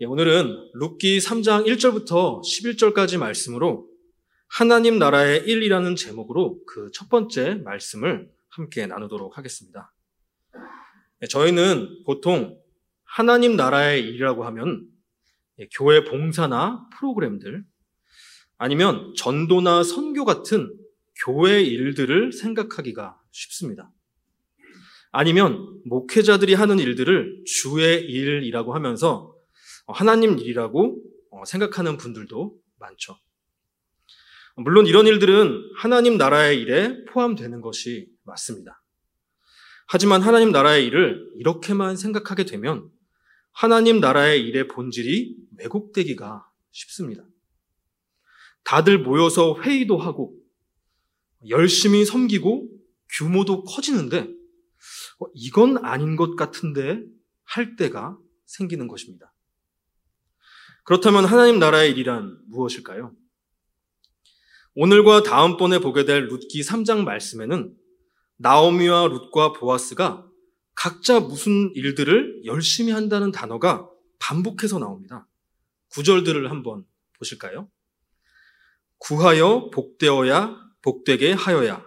예, 오늘은 룻기 3장 1절부터 11절까지 말씀으로 하나님 나라의 일이라는 제목으로 그 첫 번째 말씀을 함께 나누도록 하겠습니다. 예, 저희는 보통 하나님 나라의 일이라고 하면 예, 교회 봉사나 프로그램들 아니면 전도나 선교 같은 교회 일들을 생각하기가 쉽습니다. 아니면 목회자들이 하는 일들을 주의 일이라고 하면서 하나님 일이라고 어, 생각하는 분들도 많죠. 물론 이런 일들은 하나님 나라의 일에 포함되는 것이 맞습니다. 하지만 하나님 나라의 일을 이렇게만 생각하게 되면 하나님 나라의 일의 본질이 왜곡되기가 쉽습니다. 다들 모여서 회의도 하고 열심히 섬기고 규모도 커지는데 어, 이건 아닌 것 같은데 할 때가 생기는 것입니다. 그렇다면 하나님 나라의 일이란 무엇일까요? 오늘과 다음번에 보게 될 룻기 3장 말씀에는 나오미와 룻과 보아스가 각자 무슨 일들을 열심히 한다는 단어가 반복해서 나옵니다. 구절들을 한번 보실까요? 구하여 복되어야 복되게 하여야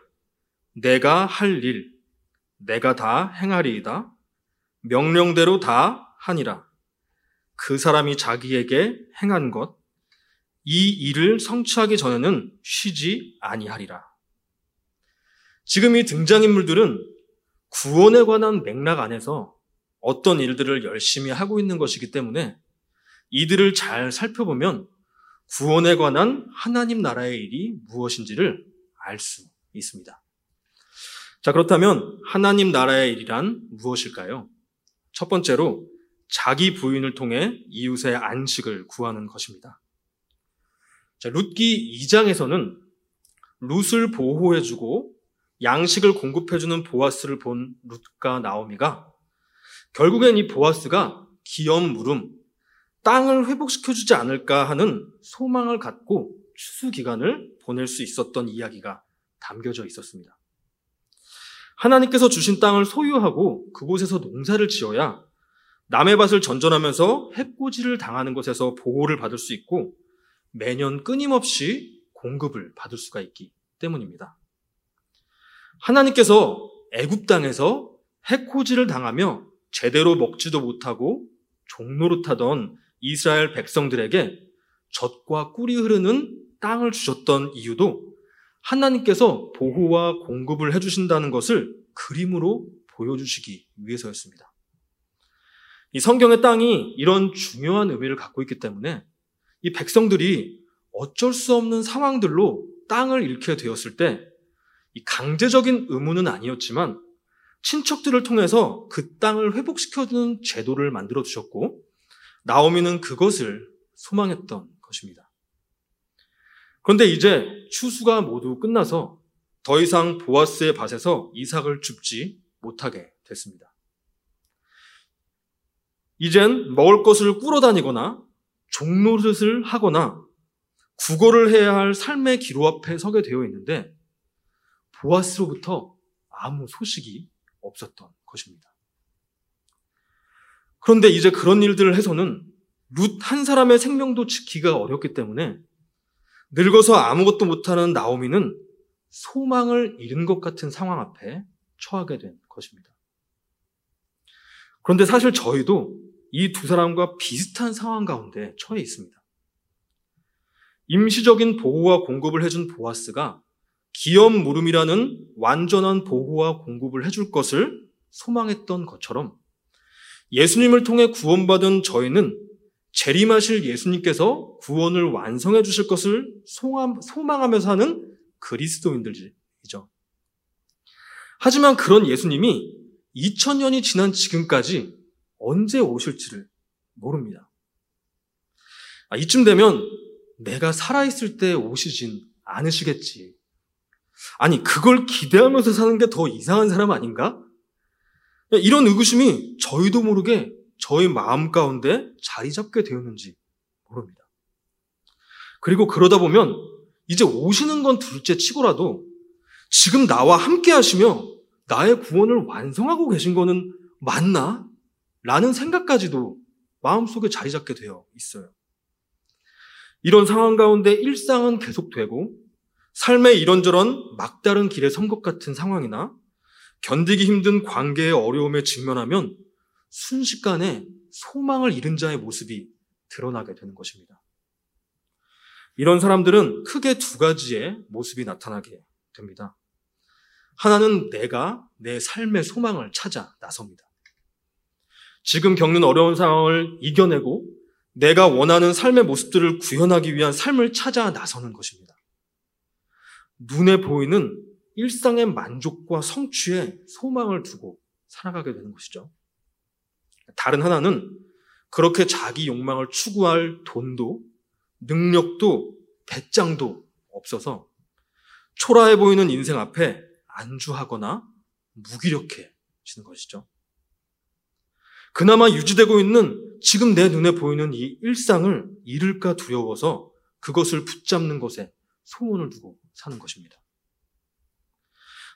내가 할 일, 내가 다 행하리이다. 명령대로 다 하니라. 그 사람이 자기에게 행한 것, 이 일을 성취하기 전에는 쉬지 아니하리라. 지금 이 등장인물들은 구원에 관한 맥락 안에서 어떤 일들을 열심히 하고 있는 것이기 때문에 이들을 잘 살펴보면 구원에 관한 하나님 나라의 일이 무엇인지를 알 수 있습니다. 자, 그렇다면 하나님 나라의 일이란 무엇일까요? 첫 번째로 자기 부인을 통해 이웃의 안식을 구하는 것입니다. 자, 룻기 2장에서는 룻을 보호해주고 양식을 공급해주는 보아스를 본 룻과 나오미가 결국엔 이 보아스가 기업 물음, 땅을 회복시켜주지 않을까 하는 소망을 갖고 추수 기간을 보낼 수 있었던 이야기가 담겨져 있었습니다. 하나님께서 주신 땅을 소유하고 그곳에서 농사를 지어야 남의 밭을 전전하면서 해코지를 당하는 것에서 보호를 받을 수 있고 매년 끊임없이 공급을 받을 수가 있기 때문입니다. 하나님께서 애굽 땅에서 해코지를 당하며 제대로 먹지도 못하고 종노릇하던 이스라엘 백성들에게 젖과 꿀이 흐르는 땅을 주셨던 이유도 하나님께서 보호와 공급을 해주신다는 것을 그림으로 보여주시기 위해서였습니다. 이 성경의 땅이 이런 중요한 의미를 갖고 있기 때문에 이 백성들이 어쩔 수 없는 상황들로 땅을 잃게 되었을 때 강제적인 의무는 아니었지만 친척들을 통해서 그 땅을 회복시켜주는 제도를 만들어 주셨고 나오미는 그것을 소망했던 것입니다. 그런데 이제 추수가 모두 끝나서 더 이상 보아스의 밭에서 이삭을 줍지 못하게 됐습니다. 이젠 먹을 것을 꾸러 다니거나 종노릇을 하거나 국어를 해야 할 삶의 기로 앞에 서게 되어 있는데 보아스로부터 아무 소식이 없었던 것입니다. 그런데 이제 그런 일들을 해서는 룻 한 사람의 생명도 지키기가 어렵기 때문에 늙어서 아무것도 못하는 나오미는 소망을 잃은 것 같은 상황 앞에 처하게 된 것입니다. 그런데 사실 저희도 이 두 사람과 비슷한 상황 가운데 처해 있습니다. 임시적인 보호와 공급을 해준 보아스가 기업 물음이라는 완전한 보호와 공급을 해줄 것을 소망했던 것처럼 예수님을 통해 구원받은 저희는 재림하실 예수님께서 구원을 완성해 주실 것을 소망하면서 하는 그리스도인들이죠. 하지만 그런 예수님이 2000년이 지난 지금까지 언제 오실지를 모릅니다. 아, 이쯤 되면 내가 살아있을 때 오시진 않으시겠지. 아니, 그걸 기대하면서 사는 게 더 이상한 사람 아닌가? 이런 의구심이 저희도 모르게 저희 마음 가운데 자리 잡게 되었는지 모릅니다. 그리고 그러다 보면 이제 오시는 건 둘째 치고라도 지금 나와 함께 하시며 나의 구원을 완성하고 계신 거는 맞나? 라는 생각까지도 마음속에 자리 잡게 되어 있어요. 이런 상황 가운데 일상은 계속되고 삶의 이런저런 막다른 길에 선 것 같은 상황이나 견디기 힘든 관계의 어려움에 직면하면 순식간에 소망을 잃은 자의 모습이 드러나게 되는 것입니다. 이런 사람들은 크게 두 가지의 모습이 나타나게 됩니다. 하나는 내가 내 삶의 소망을 찾아 나섭니다. 지금 겪는 어려운 상황을 이겨내고 내가 원하는 삶의 모습들을 구현하기 위한 삶을 찾아 나서는 것입니다. 눈에 보이는 일상의 만족과 성취에 소망을 두고 살아가게 되는 것이죠. 다른 하나는 그렇게 자기 욕망을 추구할 돈도 능력도 배짱도 없어서 초라해 보이는 인생 앞에 안주하거나 무기력해지는 것이죠. 그나마 유지되고 있는 지금 내 눈에 보이는 이 일상을 잃을까 두려워서 그것을 붙잡는 것에 소원을 두고 사는 것입니다.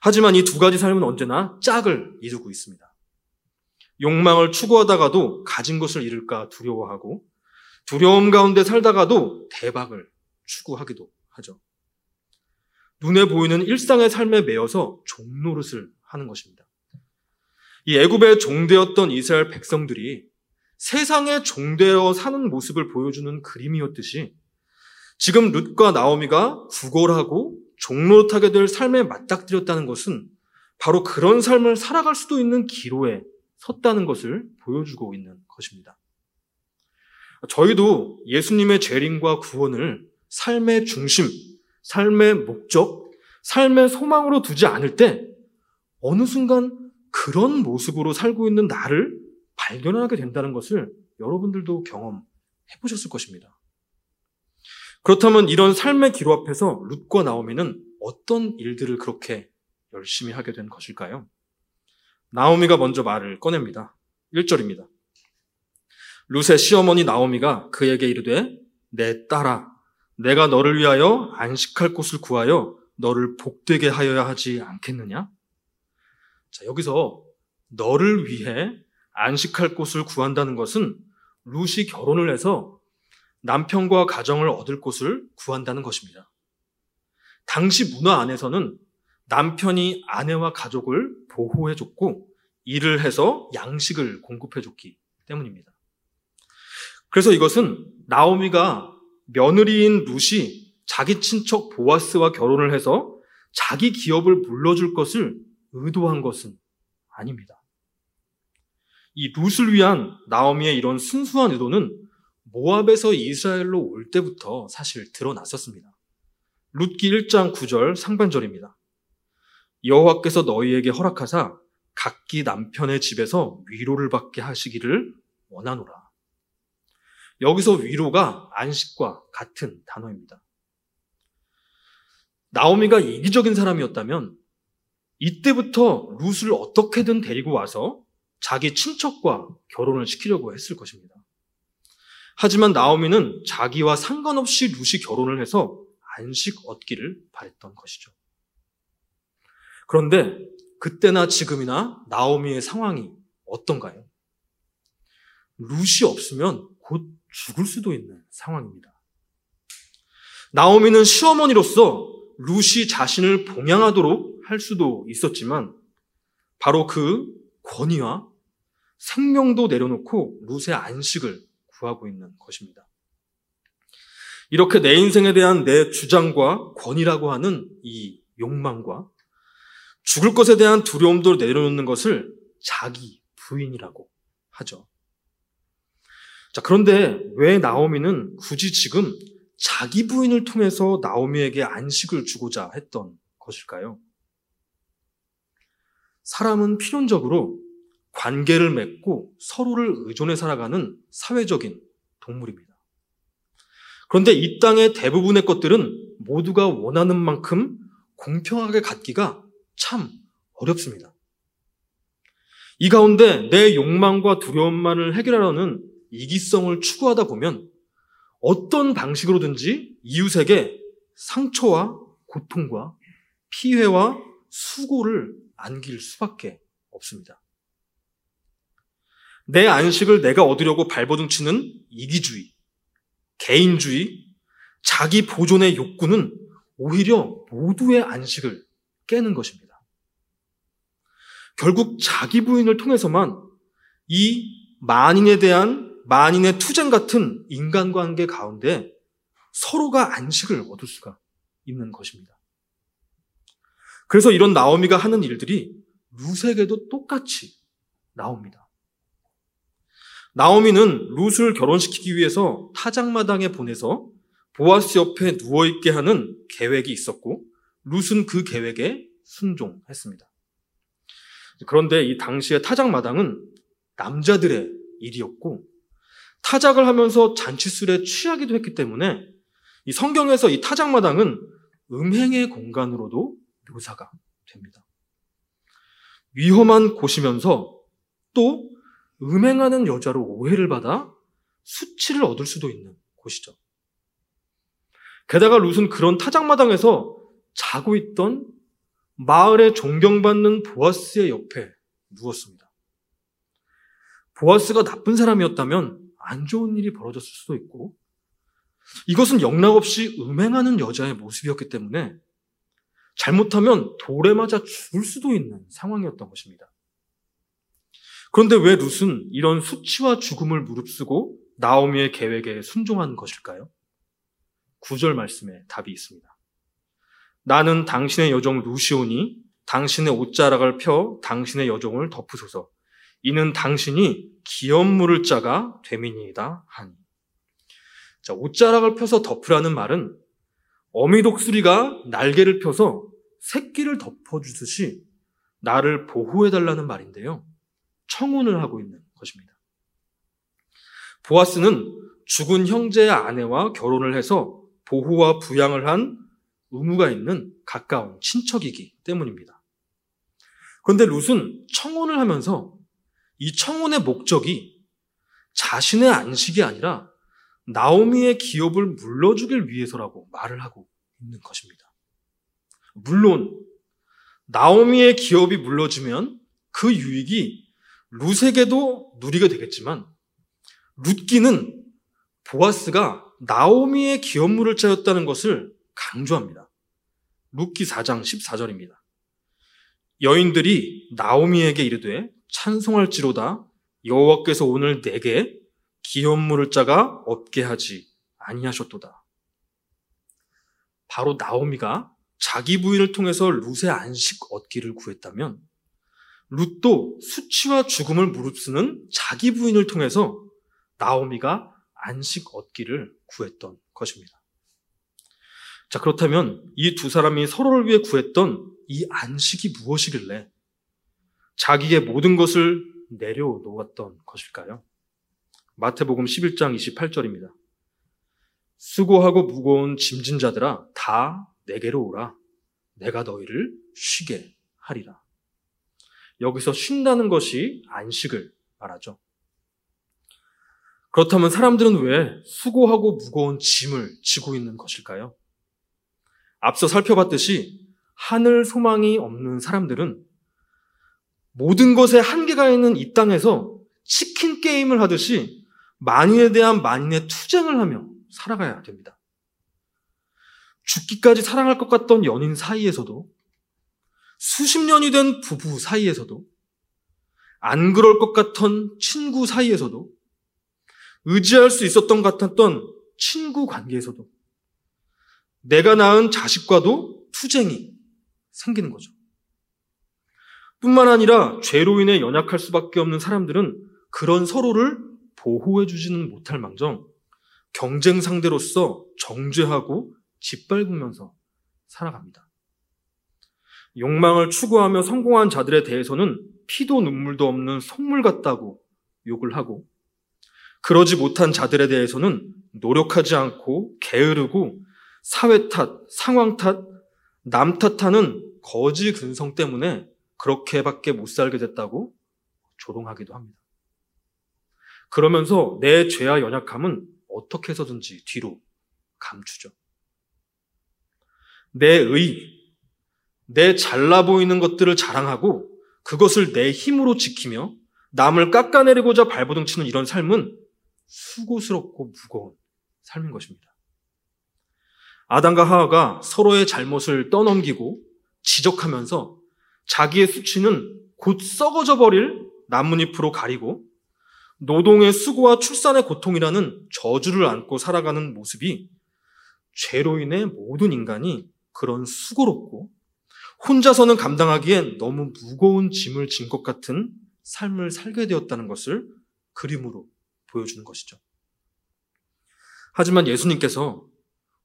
하지만 이 두 가지 삶은 언제나 짝을 이루고 있습니다. 욕망을 추구하다가도 가진 것을 잃을까 두려워하고 두려움 가운데 살다가도 대박을 추구하기도 하죠. 눈에 보이는 일상의 삶에 매여서 종노릇을 하는 것입니다. 이 애굽의 종되었던 이스라엘 백성들이 세상에 종되어 사는 모습을 보여주는 그림이었듯이 지금 룻과 나오미가 구걸하고 종노릇하게 될 삶에 맞닥뜨렸다는 것은 바로 그런 삶을 살아갈 수도 있는 기로에 섰다는 것을 보여주고 있는 것입니다. 저희도 예수님의 재림과 구원을 삶의 중심, 삶의 목적, 삶의 소망으로 두지 않을 때 어느 순간 그런 모습으로 살고 있는 나를 발견하게 된다는 것을 여러분들도 경험해 보셨을 것입니다. 그렇다면 이런 삶의 기로 앞에서 룻과 나오미는 어떤 일들을 그렇게 열심히 하게 된 것일까요? 나오미가 먼저 말을 꺼냅니다. 1절입니다. 룻의 시어머니 나오미가 그에게 이르되 내 딸아 내가 너를 위하여 안식할 곳을 구하여 너를 복되게 하여야 하지 않겠느냐? 자, 여기서 너를 위해 안식할 곳을 구한다는 것은 룻이 결혼을 해서 남편과 가정을 얻을 곳을 구한다는 것입니다. 당시 문화 안에서는 남편이 아내와 가족을 보호해줬고 일을 해서 양식을 공급해줬기 때문입니다. 그래서 이것은 나오미가 며느리인 룻이 자기 친척 보아스와 결혼을 해서 자기 기업을 물러줄 것을 의도한 것은 아닙니다. 이 룻을 위한 나오미의 이런 순수한 의도는 모압에서 이스라엘로 올 때부터 사실 드러났었습니다. 룻기 1장 9절 상반절입니다. 여호와께서 너희에게 허락하사 각기 남편의 집에서 위로를 받게 하시기를 원하노라. 여기서 위로가 안식과 같은 단어입니다. 나오미가 이기적인 사람이었다면 이때부터 룻을 어떻게든 데리고 와서 자기 친척과 결혼을 시키려고 했을 것입니다. 하지만 나오미는 자기와 상관없이 룻이 결혼을 해서 안식 얻기를 바랬던 것이죠. 그런데 그때나 지금이나 나오미의 상황이 어떤가요? 룻이 없으면 곧 죽을 수도 있는 상황입니다. 나오미는 시어머니로서 루시 자신을 봉양하도록 할 수도 있었지만 바로 그 권위와 생명도 내려놓고 룻의 안식을 구하고 있는 것입니다. 이렇게 내 인생에 대한 내 주장과 권위라고 하는 이 욕망과 죽을 것에 대한 두려움도 내려놓는 것을 자기 부인이라고 하죠. 자, 그런데 왜 나오미는 굳이 지금 자기 부인을 통해서 나오미에게 안식을 주고자 했던 것일까요? 사람은 필연적으로 관계를 맺고 서로를 의존해 살아가는 사회적인 동물입니다. 그런데 이 땅의 대부분의 것들은 모두가 원하는 만큼 공평하게 갖기가 참 어렵습니다. 이 가운데 내 욕망과 두려움만을 해결하려는 이기성을 추구하다 보면 어떤 방식으로든지 이웃에게 상처와 고통과 피해와 수고를 안길 수밖에 없습니다. 내 안식을 내가 얻으려고 발버둥치는 이기주의, 개인주의, 자기 보존의 욕구는 오히려 모두의 안식을 깨는 것입니다. 결국 자기 부인을 통해서만 이 만인에 대한 만인의 투쟁 같은 인간관계 가운데 서로가 안식을 얻을 수가 있는 것입니다. 그래서 이런 나오미가 하는 일들이 룻에게도 똑같이 나옵니다. 나오미는 룻을 결혼시키기 위해서 타작마당에 보내서 보아스 옆에 누워있게 하는 계획이 있었고 룻은 그 계획에 순종했습니다. 그런데 이 당시의 타작마당은 남자들의 일이었고 타작을 하면서 잔치술에 취하기도 했기 때문에 이 성경에서 이 타작마당은 음행의 공간으로도 묘사가 됩니다. 위험한 곳이면서 또 음행하는 여자로 오해를 받아 수치를 얻을 수도 있는 곳이죠. 게다가 룻은 그런 타작마당에서 자고 있던 마을에 존경받는 보아스의 옆에 누웠습니다. 보아스가 나쁜 사람이었다면 안 좋은 일이 벌어졌을 수도 있고 이것은 영락없이 음행하는 여자의 모습이었기 때문에 잘못하면 돌에 맞아 죽을 수도 있는 상황이었던 것입니다. 그런데 왜 룻은 이런 수치와 죽음을 무릅쓰고 나오미의 계획에 순종한 것일까요? 구절 말씀에 답이 있습니다. 나는 당신의 여종 루시오니 당신의 옷자락을 펴 당신의 여종을 덮으소서. 이는 당신이 기업 물을 자가 되민이다 하니. 자, 옷자락을 펴서 덮으라는 말은 어미 독수리가 날개를 펴서 새끼를 덮어주듯이 나를 보호해달라는 말인데요. 청혼을 하고 있는 것입니다. 보아스는 죽은 형제의 아내와 결혼을 해서 보호와 부양을 한 의무가 있는 가까운 친척이기 때문입니다. 그런데 룻은 청혼을 하면서 이 청혼의 목적이 자신의 안식이 아니라 나오미의 기업을 물러주길 위해서라고 말을 하고 있는 것입니다. 물론 나오미의 기업이 물러지면 그 유익이 룻에게도 누리게 되겠지만 룻기는 보아스가 나오미의 기업물을 짜였다는 것을 강조합니다. 룻기 4장 14절입니다. 여인들이 나오미에게 이르되 찬송할지로다 여호와께서 오늘 내게 기업 물을 자가 없게 하지 아니하셨도다. 바로 나오미가 자기 부인을 통해서 룻의 안식 얻기를 구했다면 룻도 수치와 죽음을 무릅쓰는 자기 부인을 통해서 나오미가 안식 얻기를 구했던 것입니다. 자, 그렇다면 이 두 사람이 서로를 위해 구했던 이 안식이 무엇이길래 자기의 모든 것을 내려놓았던 것일까요? 마태복음 11장 28절입니다. 수고하고 무거운 짐진 자들아 다 내게로 오라. 내가 너희를 쉬게 하리라. 여기서 쉰다는 것이 안식을 말하죠. 그렇다면 사람들은 왜 수고하고 무거운 짐을 지고 있는 것일까요? 앞서 살펴봤듯이 하늘 소망이 없는 사람들은 모든 것에 한계가 있는 이 땅에서 치킨 게임을 하듯이 만인에 대한 만인의 투쟁을 하며 살아가야 됩니다. 죽기까지 사랑할 것 같던 연인 사이에서도 수십 년이 된 부부 사이에서도 안 그럴 것 같던 친구 사이에서도 의지할 수 있었던 것 같았던 친구 관계에서도 내가 낳은 자식과도 투쟁이 생기는 거죠. 뿐만 아니라 죄로 인해 연약할 수밖에 없는 사람들은 그런 서로를 보호해 주지는 못할 망정 경쟁 상대로서 정죄하고 짓밟으면서 살아갑니다. 욕망을 추구하며 성공한 자들에 대해서는 피도 눈물도 없는 속물 같다고 욕을 하고 그러지 못한 자들에 대해서는 노력하지 않고 게으르고 사회 탓, 상황 탓, 남 탓하는 거지 근성 때문에 그렇게밖에 못 살게 됐다고 조롱하기도 합니다. 그러면서 내 죄와 연약함은 어떻게 해서든지 뒤로 감추죠. 내 의, 내 잘나 보이는 것들을 자랑하고 그것을 내 힘으로 지키며 남을 깎아내리고자 발버둥 치는 이런 삶은 수고스럽고 무거운 삶인 것입니다. 아담과 하와가 서로의 잘못을 떠넘기고 지적하면서 자기의 수치는 곧 썩어져 버릴 나뭇잎으로 가리고 노동의 수고와 출산의 고통이라는 저주를 안고 살아가는 모습이 죄로 인해 모든 인간이 그런 수고롭고 혼자서는 감당하기엔 너무 무거운 짐을 진 것 같은 삶을 살게 되었다는 것을 그림으로 보여주는 것이죠. 하지만 예수님께서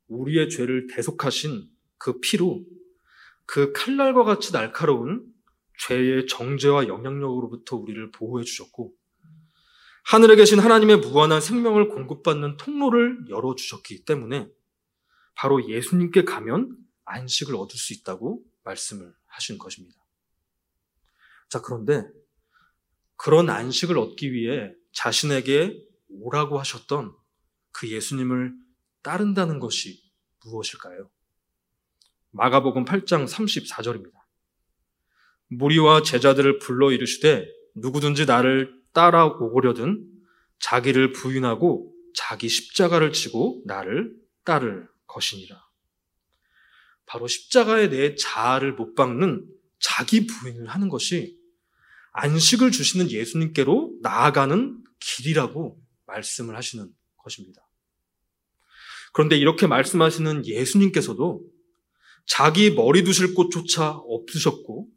우리의 죄를 대속하신 그 피로 그 칼날과 같이 날카로운 죄의 정죄와 영향력으로부터 우리를 보호해 주셨고 하늘에 계신 하나님의 무한한 생명을 공급받는 통로를 열어 주셨기 때문에 바로 예수님께 가면 안식을 얻을 수 있다고 말씀을 하신 것입니다. 자, 그런데 그런 안식을 얻기 위해 자신에게 오라고 하셨던 그 예수님을 따른다는 것이 무엇일까요? 마가복음 8장 34절입니다. 무리와 제자들을 불러 이르시되 누구든지 나를 따라오고려든 자기를 부인하고 자기 십자가를 지고 나를 따를 것이니라. 바로 십자가에 내 자아를 못 박는 자기 부인을 하는 것이 안식을 주시는 예수님께로 나아가는 길이라고 말씀을 하시는 것입니다. 그런데 이렇게 말씀하시는 예수님께서도 자기 머리 두실 곳조차 없으셨고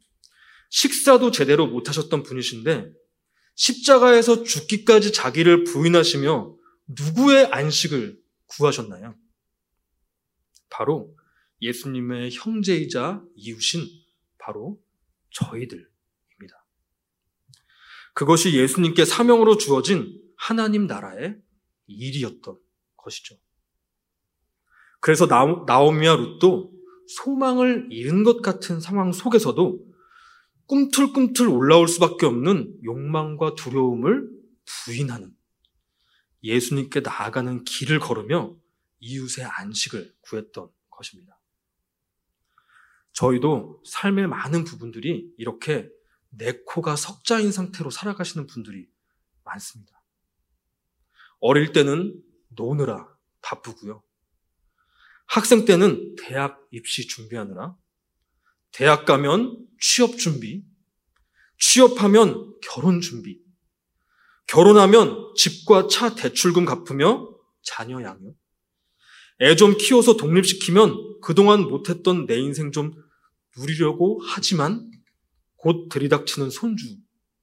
식사도 제대로 못하셨던 분이신데 십자가에서 죽기까지 자기를 부인하시며 누구의 안식을 구하셨나요? 바로 예수님의 형제이자 이웃인 바로 저희들입니다. 그것이 예수님께 사명으로 주어진 하나님 나라의 일이었던 것이죠. 그래서 나오미와 룻도 소망을 잃은 것 같은 상황 속에서도 꿈틀꿈틀 올라올 수밖에 없는 욕망과 두려움을 부인하는 예수님께 나아가는 길을 걸으며 이웃의 안식을 구했던 것입니다. 저희도 삶의 많은 부분들이 이렇게 내 코가 석자인 상태로 살아가시는 분들이 많습니다. 어릴 때는 노느라 바쁘고요. 학생 때는 대학 입시 준비하느라, 대학 가면 취업 준비, 취업하면 결혼 준비, 결혼하면 집과 차 대출금 갚으며 자녀 양육, 애 좀 키워서 독립시키면 그동안 못했던 내 인생 좀 누리려고 하지만 곧 들이닥치는 손주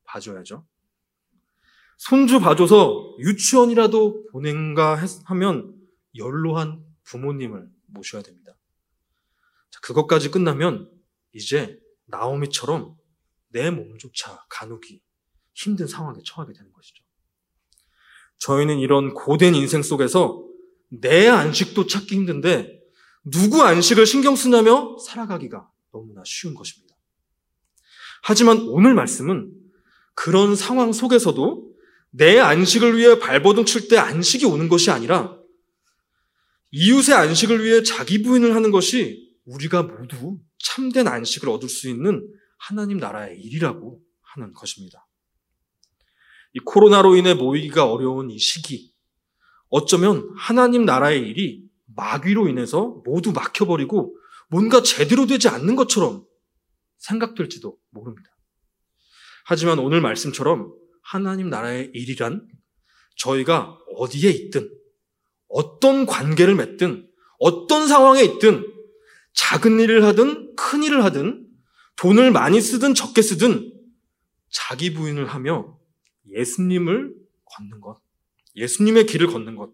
봐줘야죠. 손주 봐줘서 유치원이라도 보낸가 하면 연로한 부모님을 모셔야 됩니다. 그것까지 끝나면 이제 나오미처럼 내 몸조차 가누기 힘든 상황에 처하게 되는 것이죠. 저희는 이런 고된 인생 속에서 내 안식도 찾기 힘든데 누구 안식을 신경 쓰냐며 살아가기가 너무나 쉬운 것입니다. 하지만 오늘 말씀은 그런 상황 속에서도 내 안식을 위해 발버둥 칠 때 안식이 오는 것이 아니라 이웃의 안식을 위해 자기 부인을 하는 것이 우리가 모두 참된 안식을 얻을 수 있는 하나님 나라의 일이라고 하는 것입니다. 이 코로나로 인해 모이기가 어려운 이 시기, 어쩌면 하나님 나라의 일이 마귀로 인해서 모두 막혀버리고 뭔가 제대로 되지 않는 것처럼 생각될지도 모릅니다. 하지만 오늘 말씀처럼 하나님 나라의 일이란 저희가 어디에 있든 어떤 관계를 맺든 어떤 상황에 있든 작은 일을 하든 큰 일을 하든 돈을 많이 쓰든 적게 쓰든 자기 부인을 하며 예수님을 걷는 것, 예수님의 길을 걷는 것,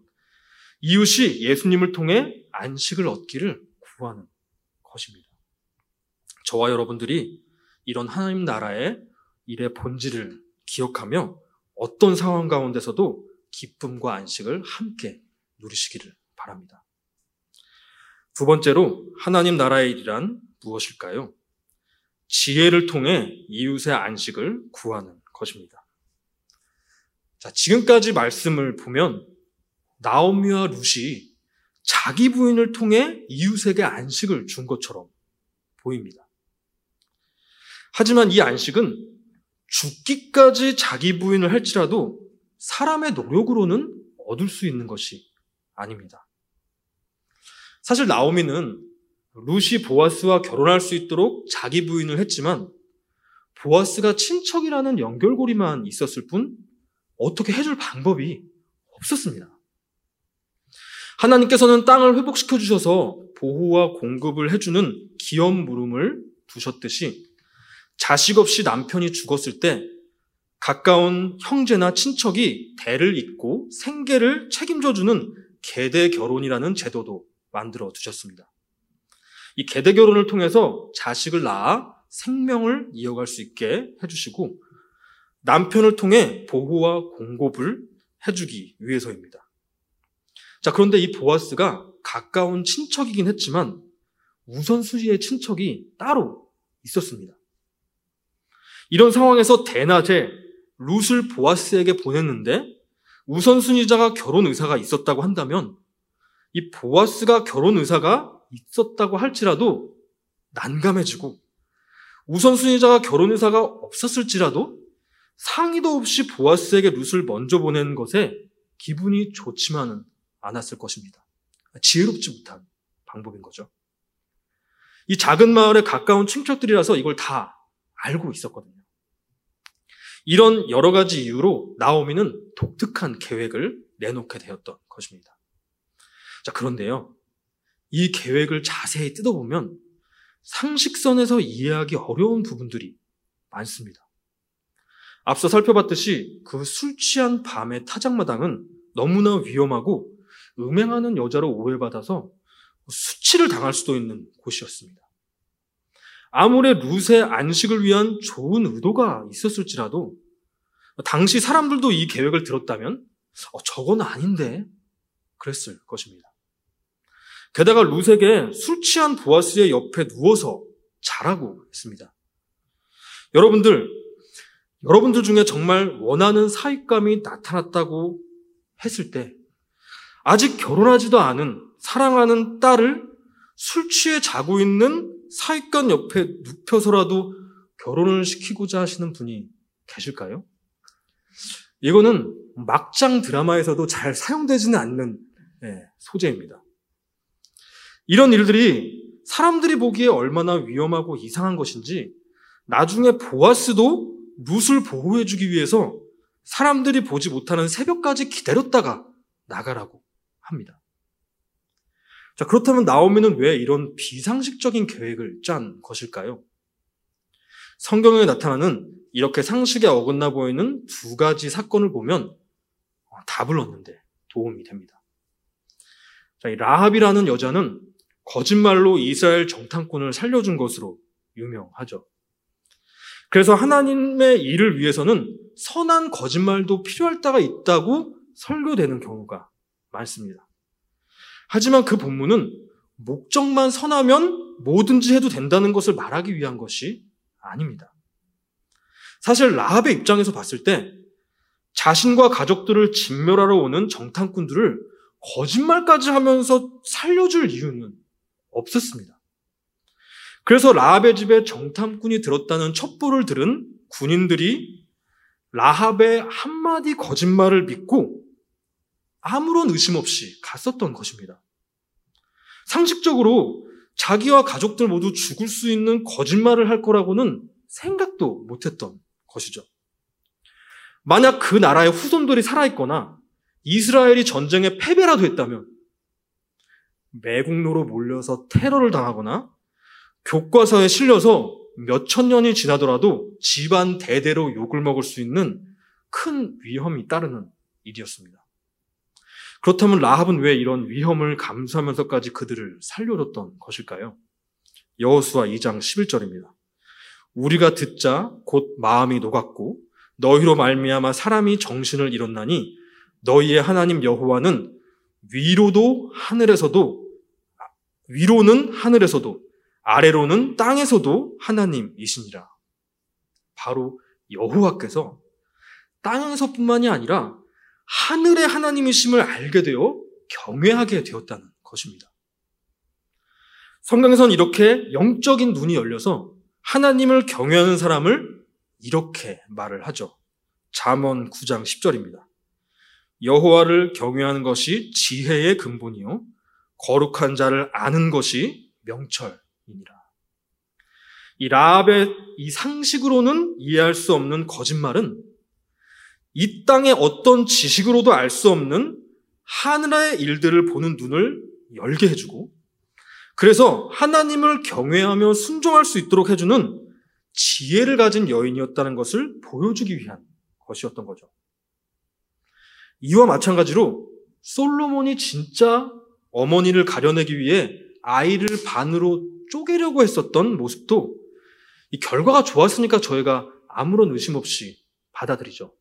이웃이 예수님을 통해 안식을 얻기를 구하는 것입니다. 저와 여러분들이 이런 하나님 나라의 일의 본질을 기억하며 어떤 상황 가운데서도 기쁨과 안식을 함께 누리시기를 바랍니다. 두 번째로 하나님 나라의 일이란 무엇일까요? 지혜를 통해 이웃의 안식을 구하는 것입니다. 자, 지금까지 말씀을 보면 나오미와 룻이 자기 부인을 통해 이웃에게 안식을 준 것처럼 보입니다. 하지만 이 안식은 죽기까지 자기 부인을 할지라도 사람의 노력으로는 얻을 수 있는 것이 아닙니다. 사실 나오미는 루시 보아스와 결혼할 수 있도록 자기 부인을 했지만 보아스가 친척이라는 연결고리만 있었을 뿐 어떻게 해줄 방법이 없었습니다. 하나님께서는 땅을 회복시켜 주셔서 보호와 공급을 해주는 기업 물음을 두셨듯이 자식 없이 남편이 죽었을 때 가까운 형제나 친척이 대를 잇고 생계를 책임져주는 계대 결혼이라는 제도도 만들어 두셨습니다. 이 계대 결혼을 통해서 자식을 낳아 생명을 이어갈 수 있게 해주시고 남편을 통해 보호와 공급을 해주기 위해서입니다. 자, 그런데 이 보아스가 가까운 친척이긴 했지만 우선순위의 친척이 따로 있었습니다. 이런 상황에서 대낮에 룻을 보아스에게 보냈는데 우선순위자가 결혼 의사가 있었다고 한다면 이 보아스가 결혼 의사가 있었다고 할지라도 난감해지고 우선순위자가 결혼 의사가 없었을지라도 상의도 없이 보아스에게 룻을 먼저 보낸 것에 기분이 좋지만은 않았을 것입니다. 지혜롭지 못한 방법인 거죠. 이 작은 마을에 가까운 친척들이라서 이걸 다 알고 있었거든요. 이런 여러 가지 이유로 나오미는 독특한 계획을 내놓게 되었던 것입니다. 자, 그런데요. 이 계획을 자세히 뜯어보면 상식선에서 이해하기 어려운 부분들이 많습니다. 앞서 살펴봤듯이 그 술 취한 밤의 타작마당은 너무나 위험하고 음행하는 여자로 오해받아서 수치를 당할 수도 있는 곳이었습니다. 아무리 룻의 안식을 위한 좋은 의도가 있었을지라도 당시 사람들도 이 계획을 들었다면 어, 저건 아닌데 그랬을 것입니다. 게다가 룻에게 술 취한 보아스의 옆에 누워서 자라고 했습니다. 여러분들, 여러분들 중에 정말 원하는 사익감이 나타났다고 했을 때 아직 결혼하지도 않은 사랑하는 딸을 술 취해 자고 있는 사익관 옆에 눕혀서라도 결혼을 시키고자 하시는 분이 계실까요? 이거는 막장 드라마에서도 잘 사용되지는 않는 네, 소재입니다. 이런 일들이 사람들이 보기에 얼마나 위험하고 이상한 것인지 나중에 보아스도 룻을 보호해주기 위해서 사람들이 보지 못하는 새벽까지 기다렸다가 나가라고 합니다. 자, 그렇다면 나오미는 왜 이런 비상식적인 계획을 짠 것일까요? 성경에 나타나는 이렇게 상식에 어긋나 보이는 두 가지 사건을 보면 답을 얻는데 도움이 됩니다. 자, 이 라합이라는 여자는 거짓말로 이스라엘 정탐꾼을 살려준 것으로 유명하죠. 그래서 하나님의 일을 위해서는 선한 거짓말도 필요할 때가 있다고 설교되는 경우가 많습니다. 하지만 그 본문은 목적만 선하면 뭐든지 해도 된다는 것을 말하기 위한 것이 아닙니다. 사실 라합의 입장에서 봤을 때 자신과 가족들을 진멸하러 오는 정탐꾼들을 거짓말까지 하면서 살려줄 이유는 없었습니다. 그래서 라합의 집에 정탐꾼이 들었다는 첩보를 들은 군인들이 라합의 한마디 거짓말을 믿고 아무런 의심 없이 갔었던 것입니다. 상식적으로 자기와 가족들 모두 죽을 수 있는 거짓말을 할 거라고는 생각도 못했던 것이죠. 만약 그 나라의 후손들이 살아있거나 이스라엘이 전쟁에 패배라도 했다면 매국노로 몰려서 테러를 당하거나 교과서에 실려서 몇천 년이 지나더라도 집안 대대로 욕을 먹을 수 있는 큰 위험이 따르는 일이었습니다. 그렇다면 라합은 왜 이런 위험을 감수하면서까지 그들을 살려줬던 것일까요? 여호수아 2장 11절입니다. 우리가 듣자 곧 마음이 녹았고 너희로 말미암아 사람이 정신을 잃었나니 너희의 하나님 여호와는 위로도 하늘에서도 위로는 하늘에서도 아래로는 땅에서도 하나님이시니라. 바로 여호와께서 땅에서뿐만이 아니라 하늘의 하나님이심을 알게 되어 경외하게 되었다는 것입니다. 성경에선 이렇게 영적인 눈이 열려서 하나님을 경외하는 사람을 이렇게 말을 하죠. 잠언 9장 10절입니다. 여호와를 경외하는 것이 지혜의 근본이요 거룩한 자를 아는 것이 명철이니라. 이 라합의 이 상식으로는 이해할 수 없는 거짓말은 이 땅의 어떤 지식으로도 알 수 없는 하늘의 일들을 보는 눈을 열게 해주고 그래서 하나님을 경외하며 순종할 수 있도록 해주는 지혜를 가진 여인이었다는 것을 보여주기 위한 것이었던 거죠. 이와 마찬가지로 솔로몬이 진짜 어머니를 가려내기 위해 아이를 반으로 쪼개려고 했었던 모습도 이 결과가 좋았으니까 저희가 아무런 의심 없이 받아들이죠.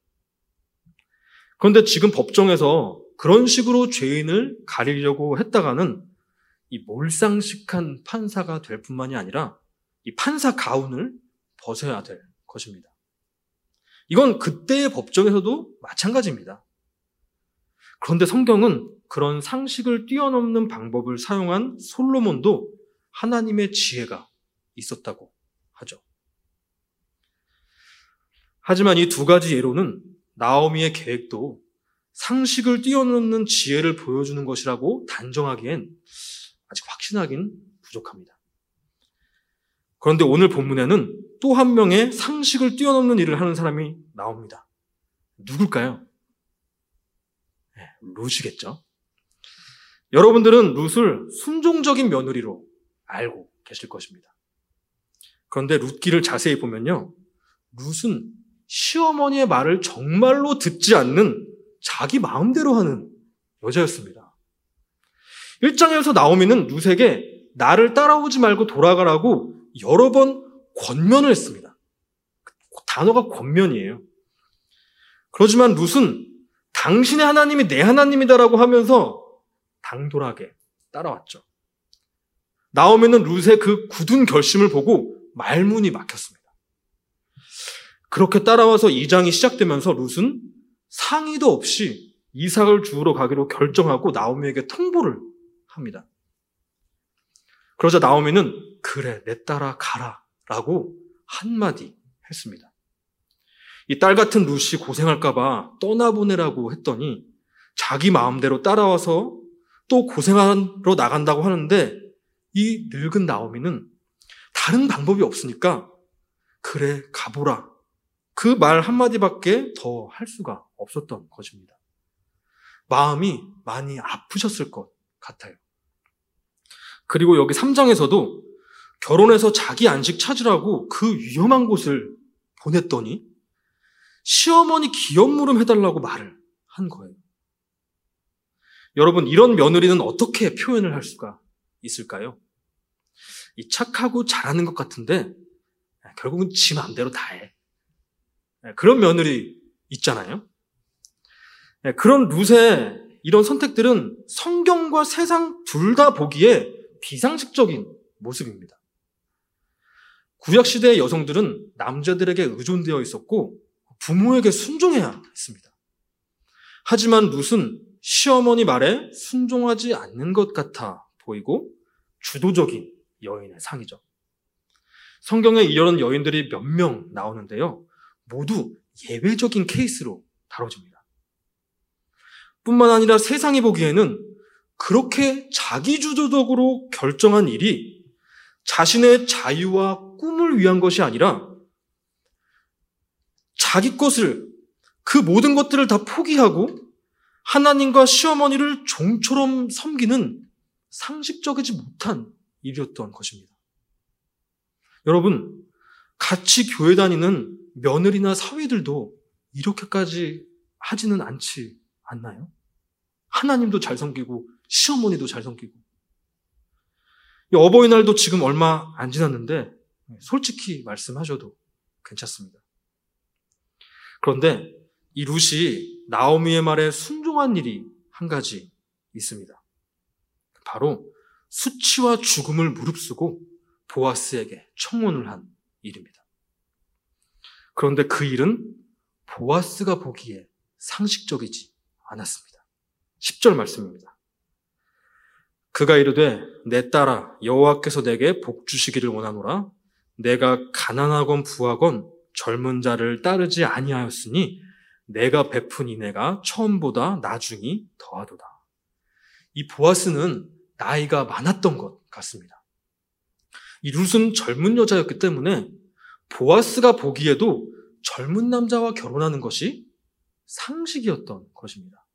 그런데 지금 법정에서 그런 식으로 죄인을 가리려고 했다가는 이 몰상식한 판사가 될 뿐만이 아니라 이 판사 가운을 벗어야 될 것입니다. 이건 그때의 법정에서도 마찬가지입니다. 그런데 성경은 그런 상식을 뛰어넘는 방법을 사용한 솔로몬도 하나님의 지혜가 있었다고 하죠. 하지만 이 두 가지 예로는 나오미의 계획도 상식을 뛰어넘는 지혜를 보여주는 것이라고 단정하기엔 아직 확신하긴 부족합니다. 그런데 오늘 본문에는 또 한 명의 상식을 뛰어넘는 일을 하는 사람이 나옵니다. 누굴까요? 네, 룻이겠죠. 여러분들은 룻을 순종적인 며느리로 알고 계실 것입니다. 그런데 룻기를 자세히 보면요. 룻은 시어머니의 말을 정말로 듣지 않는 자기 마음대로 하는 여자였습니다. 1장에서 나오미는 룻에게 나를 따라오지 말고 돌아가라고 여러 번 권면을 했습니다. 단어가 권면이에요. 그렇지만 룻은 당신의 하나님이 내 하나님이다라고 하면서 당돌하게 따라왔죠. 나오미는 룻의 그 굳은 결심을 보고 말문이 막혔습니다. 그렇게 따라와서 2장이 시작되면서 룻은 상의도 없이 이삭을 주우러 가기로 결정하고 나오미에게 통보를 합니다. 그러자 나오미는 그래 내 따라 가라 라고 한마디 했습니다. 이 딸 같은 룻이 고생할까봐 떠나보내라고 했더니 자기 마음대로 따라와서 또 고생하러 나간다고 하는데 이 늙은 나오미는 다른 방법이 없으니까 그래 가보라 그 말 한마디밖에 더 할 수가 없었던 것입니다. 마음이 많이 아프셨을 것 같아요. 그리고 여기 3장에서도 결혼해서 자기 안식 찾으라고 그 위험한 곳을 보냈더니 시어머니 기업 물음 해달라고 말을 한 거예요. 여러분, 이런 며느리는 어떻게 표현을 할 수가 있을까요? 이 착하고 잘하는 것 같은데 결국은 지 마음대로 다 해. 그런 며느리 있잖아요. 그런 룻의 이런 선택들은 성경과 세상 둘 다 보기에 비상식적인 모습입니다. 구약시대의 여성들은 남자들에게 의존되어 있었고 부모에게 순종해야 했습니다. 하지만 룻은 시어머니 말에 순종하지 않는 것 같아 보이고 주도적인 여인의 상이죠. 성경에 이런 여인들이 몇 명 나오는데요. 모두 예외적인 케이스로 다뤄집니다. 뿐만 아니라 세상이 보기에는 그렇게 자기주도적으로 결정한 일이 자신의 자유와 꿈을 위한 것이 아니라 자기 것을 그 모든 것들을 다 포기하고 하나님과 시어머니를 종처럼 섬기는 상식적이지 못한 일이었던 것입니다. 여러분, 같이 교회 다니는 며느리나 사위들도 이렇게까지 하지는 않지 않나요? 하나님도 잘 섬기고 시어머니도 잘 섬기고 어버이날도 지금 얼마 안 지났는데 솔직히 말씀하셔도 괜찮습니다. 그런데 이 룻이 나오미의 말에 순 종한 일이 한 가지 있습니다. 바로 수치와 죽음을 무릅쓰고 보아스에게 청혼을 한 일입니다. 그런데 그 일은 보아스가 보기에 상식적이지 않았습니다. 10절 말씀입니다. 그가 이르되 내 딸아 여호와께서 내게 복 주시기를 원하노라 내가 가난하건 부하건 젊은 자를 따르지 아니하였으니 내가 베푼 이내가 처음보다 나중이 더하도다. 이 보아스는 나이가 많았던 것 같습니다. 이 룻은 젊은 여자였기 때문에 보아스가 보기에도 젊은 남자와 결혼하는 것이 상식이었던 것입니다.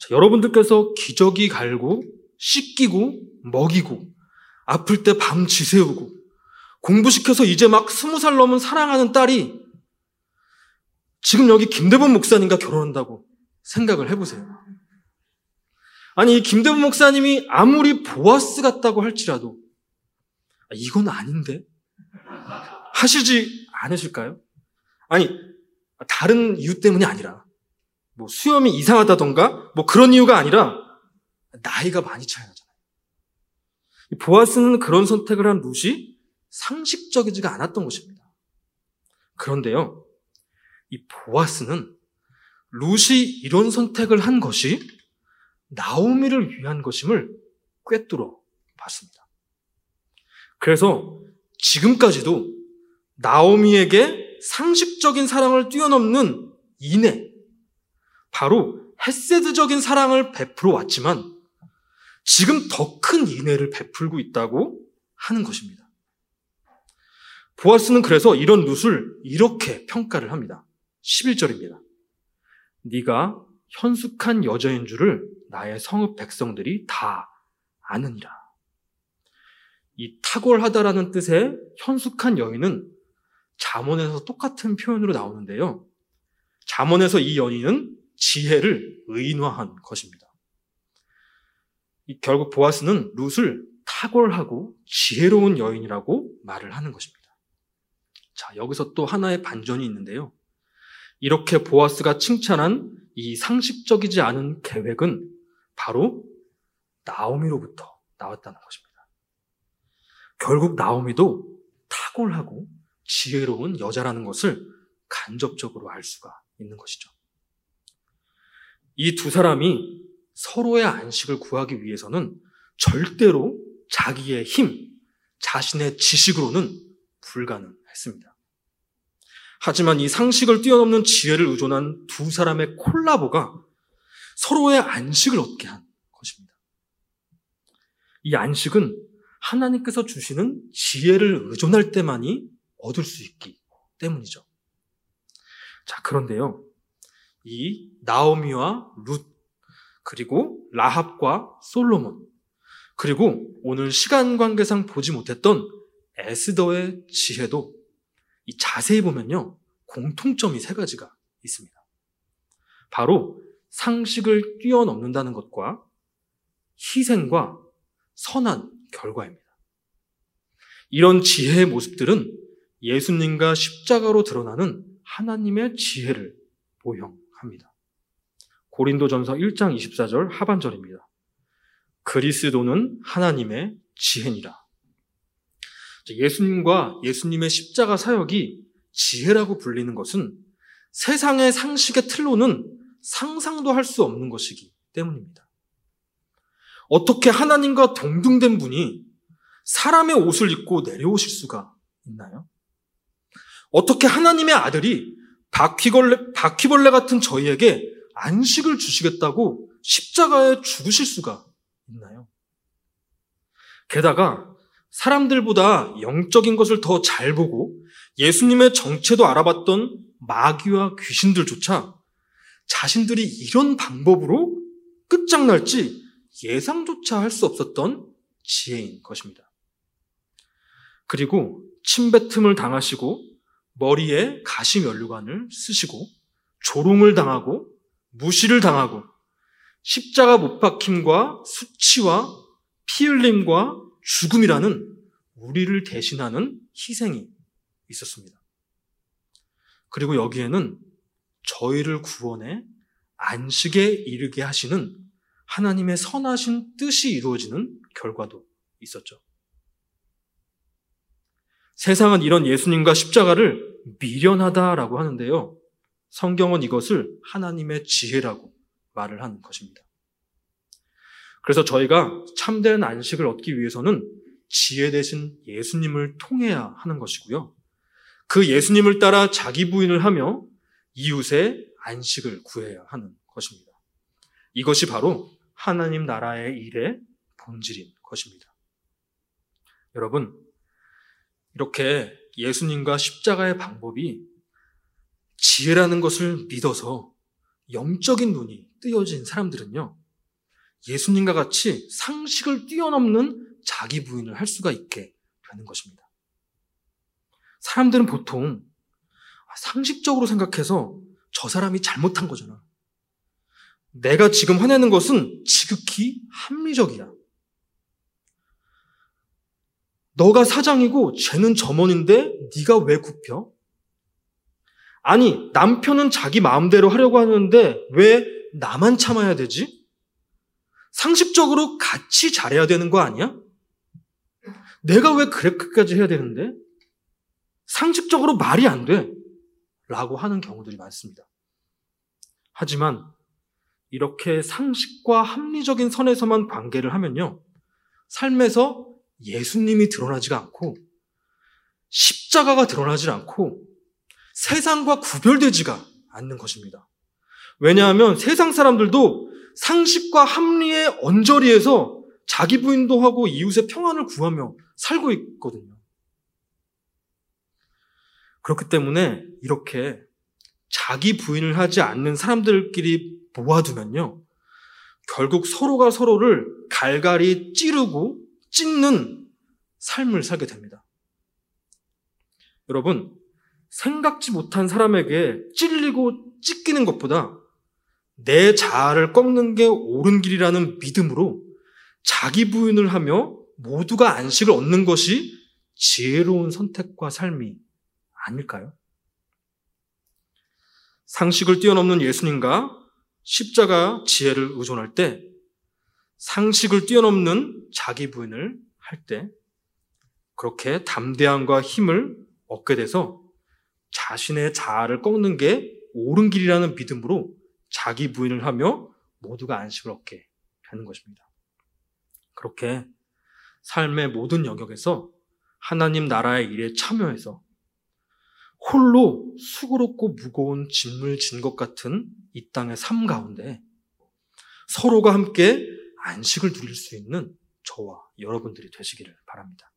자, 여러분들께서 기저귀 갈고 씻기고 먹이고 아플 때 밤 지새우고 공부시켜서 이제 막 스무 살 넘은 사랑하는 딸이 지금 여기 김대범 목사님과 결혼한다고 생각을 해보세요. 아니, 이 김대범 목사님이 아무리 보아스 같다고 할지라도 아, 이건 아닌데? 하시지 않으실까요? 아니, 다른 이유 때문이 아니라 뭐 수염이 이상하다던가 뭐 그런 이유가 아니라 나이가 많이 차이 나잖아요. 보아스는 그런 선택을 한 룻이 상식적이지가 않았던 것입니다. 그런데요, 이 보아스는 룻이 이런 선택을 한 것이 나오미를 위한 것임을 꿰뚫어 봤습니다. 그래서 지금까지도 나오미에게 상식적인 사랑을 뛰어넘는 인애, 바로 헤세드적인 사랑을 베풀어 왔지만 지금 더 큰 인애를 베풀고 있다고 하는 것입니다. 보아스는 그래서 이런 룻을 이렇게 평가를 합니다. 11절입니다. 네가 현숙한 여자인 줄을 나의 성읍 백성들이 다 아느니라. 이 탁월하다라는 뜻의 현숙한 여인은 잠언에서 똑같은 표현으로 나오는데요. 잠언에서 이 여인은 지혜를 의인화한 것입니다. 결국 보아스는 룻을 탁월하고 지혜로운 여인이라고 말을 하는 것입니다. 자, 여기서 또 하나의 반전이 있는데요. 이렇게 보아스가 칭찬한 이 상식적이지 않은 계획은 바로 나오미로부터 나왔다는 것입니다. 결국 나오미도 탁월하고 지혜로운 여자라는 것을 간접적으로 알 수가 있는 것이죠. 이 두 사람이 서로의 안식을 구하기 위해서는 절대로 자기의 힘, 자신의 지식으로는 불가능했습니다. 하지만 이 상식을 뛰어넘는 지혜를 의존한 두 사람의 콜라보가 서로의 안식을 얻게 한 것입니다. 이 안식은 하나님께서 주시는 지혜를 의존할 때만이 얻을 수 있기 때문이죠. 자, 그런데요. 이 나오미와 룻, 그리고 라합과 솔로몬, 그리고 오늘 시간 관계상 보지 못했던 에스더의 지혜도 이 자세히 보면요. 공통점이 세 가지가 있습니다. 바로 상식을 뛰어넘는다는 것과 희생과 선한 결과입니다. 이런 지혜의 모습들은 예수님과 십자가로 드러나는 하나님의 지혜를 모형합니다. 고린도전서 1장 24절 하반절입니다. 그리스도는 하나님의 지혜니라. 예수님과 예수님의 십자가 사역이 지혜라고 불리는 것은 세상의 상식의 틀로는 상상도 할 수 없는 것이기 때문입니다. 어떻게 하나님과 동등된 분이 사람의 옷을 입고 내려오실 수가 있나요? 어떻게 하나님의 아들이 바퀴벌레, 바퀴벌레 같은 저희에게 안식을 주시겠다고 십자가에 죽으실 수가 있나요? 게다가 사람들보다 영적인 것을 더 잘 보고 예수님의 정체도 알아봤던 마귀와 귀신들조차 자신들이 이런 방법으로 끝장날지 예상조차 할 수 없었던 지혜인 것입니다. 그리고 침뱉음을 당하시고 머리에 가시면류관을 쓰시고 조롱을 당하고 무시를 당하고 십자가 못 박힘과 수치와 피 흘림과 죽음이라는 우리를 대신하는 희생이 있었습니다. 그리고 여기에는 저희를 구원해 안식에 이르게 하시는 하나님의 선하신 뜻이 이루어지는 결과도 있었죠. 세상은 이런 예수님과 십자가를 미련하다라고 하는데요. 성경은 이것을 하나님의 지혜라고 말을 하는 것입니다. 그래서 저희가 참된 안식을 얻기 위해서는 지혜 대신 예수님을 통해야 하는 것이고요. 그 예수님을 따라 자기 부인을 하며 이웃의 안식을 구해야 하는 것입니다. 이것이 바로 하나님 나라의 일의 본질인 것입니다. 여러분, 이렇게 예수님과 십자가의 방법이 지혜라는 것을 믿어서 영적인 눈이 뜨여진 사람들은요, 예수님과 같이 상식을 뛰어넘는 자기 부인을 할 수가 있게 되는 것입니다. 사람들은 보통 상식적으로 생각해서 저 사람이 잘못한 거잖아. 내가 지금 화내는 것은 지극히 합리적이야. 너가 사장이고 쟤는 점원인데 네가 왜 굽혀? 아니 남편은 자기 마음대로 하려고 하는데 왜 나만 참아야 되지? 상식적으로 같이 잘해야 되는 거 아니야? 내가 왜 그렇게까지 해야 되는데? 상식적으로 말이 안 돼. 라고 하는 경우들이 많습니다. 하지만 이렇게 상식과 합리적인 선에서만 관계를 하면요. 삶에서 예수님이 드러나지가 않고 십자가가 드러나질 않고 세상과 구별되지가 않는 것입니다. 왜냐하면 세상 사람들도 상식과 합리의 언저리에서 자기 부인도 하고 이웃의 평안을 구하며 살고 있거든요. 그렇기 때문에 이렇게 자기 부인을 하지 않는 사람들끼리 모아두면요. 결국 서로가 서로를 갈갈이 찌르고 찢는 삶을 살게 됩니다. 여러분, 생각지 못한 사람에게 찔리고 찢기는 것보다 내 자아를 꺾는 게 옳은 길이라는 믿음으로 자기 부인을 하며 모두가 안식을 얻는 것이 지혜로운 선택과 삶이 아닐까요? 상식을 뛰어넘는 예수님과 십자가 지혜를 의존할 때 상식을 뛰어넘는 자기 부인을 할 때 그렇게 담대함과 힘을 얻게 돼서 자신의 자아를 꺾는 게 옳은 길이라는 믿음으로 자기 부인을 하며 모두가 안식을 얻게 되는 것입니다. 그렇게 삶의 모든 영역에서 하나님 나라의 일에 참여해서 홀로 수고롭고 무거운 짐을 진 것 같은 이 땅의 삶 가운데 서로가 함께 안식을 누릴 수 있는 저와 여러분들이 되시기를 바랍니다.